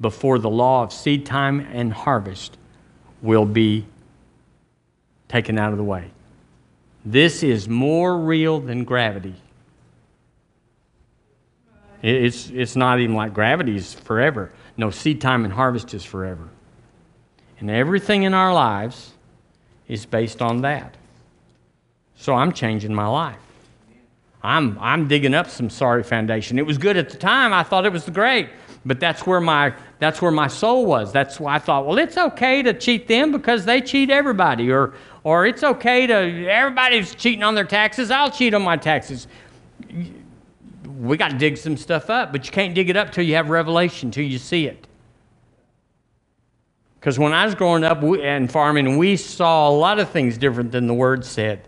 before the law of seed time and harvest will be taken out of the way. This is more real than gravity. It's, it's not even like gravity is forever. No, seed time and harvest is forever. And everything in our lives is based on that. So I'm changing my life. I'm, I'm digging up some sorry foundation. It was good at the time. I thought it was great. But that's where my that's where my soul was. That's why I thought, well, it's okay to cheat them because they cheat everybody, or or it's okay to everybody's cheating on their taxes. I'll cheat on my taxes. We got to dig some stuff up, but you can't dig it up till you have revelation, till you see it. Because when I was growing up and farming, we saw a lot of things different than the Word said.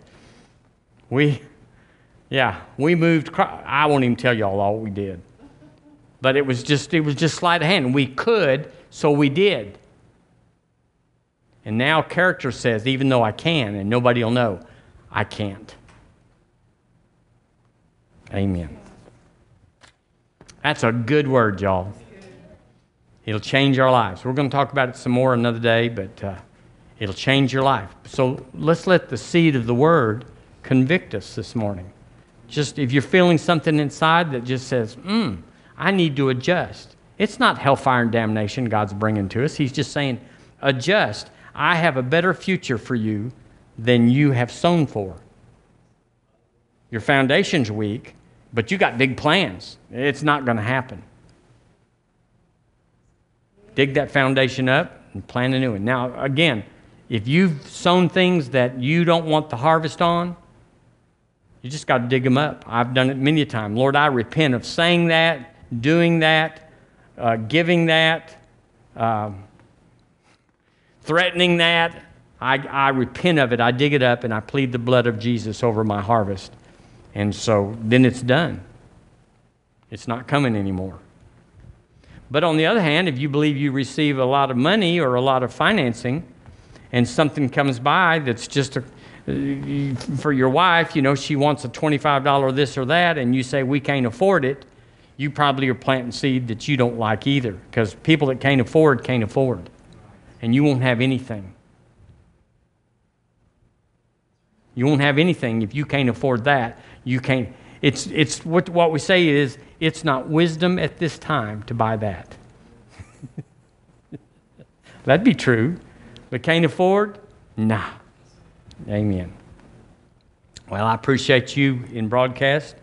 We, yeah, we moved. I won't even tell y'all all we did. But it was just it was just sleight of hand. We could, so we did. And now character says, even though I can, and nobody will know, I can't. Amen. That's a good word, y'all. It'll change our lives. We're going to talk about it some more another day, but uh, it'll change your life. So let's let the seed of the word convict us this morning. Just if you're feeling something inside that just says, hmm, I need to adjust. It's not hellfire and damnation God's bringing to us. He's just saying, adjust. I have a better future for you than you have sown for. Your foundation's weak, but you got big plans. It's not going to happen. Dig that foundation up and plant a new one. Now, again, if you've sown things that you don't want the harvest on, you just got to dig them up. I've done it many a time. Lord, I repent of saying that, doing that, uh, giving that, um, threatening that. I, I repent of it. I dig it up and I plead the blood of Jesus over my harvest. And so then it's done. It's not coming anymore. But on the other hand, if you believe you receive a lot of money or a lot of financing and something comes by that's just a, for your wife, you know, she wants a $25 this or that, and you say, we can't afford it, you probably are planting seed that you don't like either because people that can't afford can't afford. And you won't have anything. You won't have anything if you can't afford that. You can't. It's, it's what, what we say is it's not wisdom at this time to buy that. That'd be true. But can't afford? Nah. Amen. Well, I appreciate you in broadcast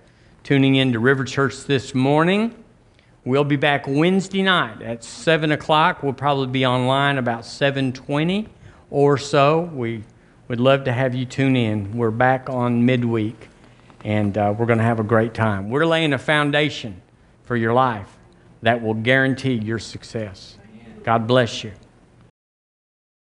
tuning in to River Church this morning. We'll be back Wednesday night at 7 o'clock. We'll probably be online about 7.20 or so. We would love to have you tune in. We're back on midweek, and uh, we're going to have a great time. We're laying a foundation for your life that will guarantee your success. God bless you.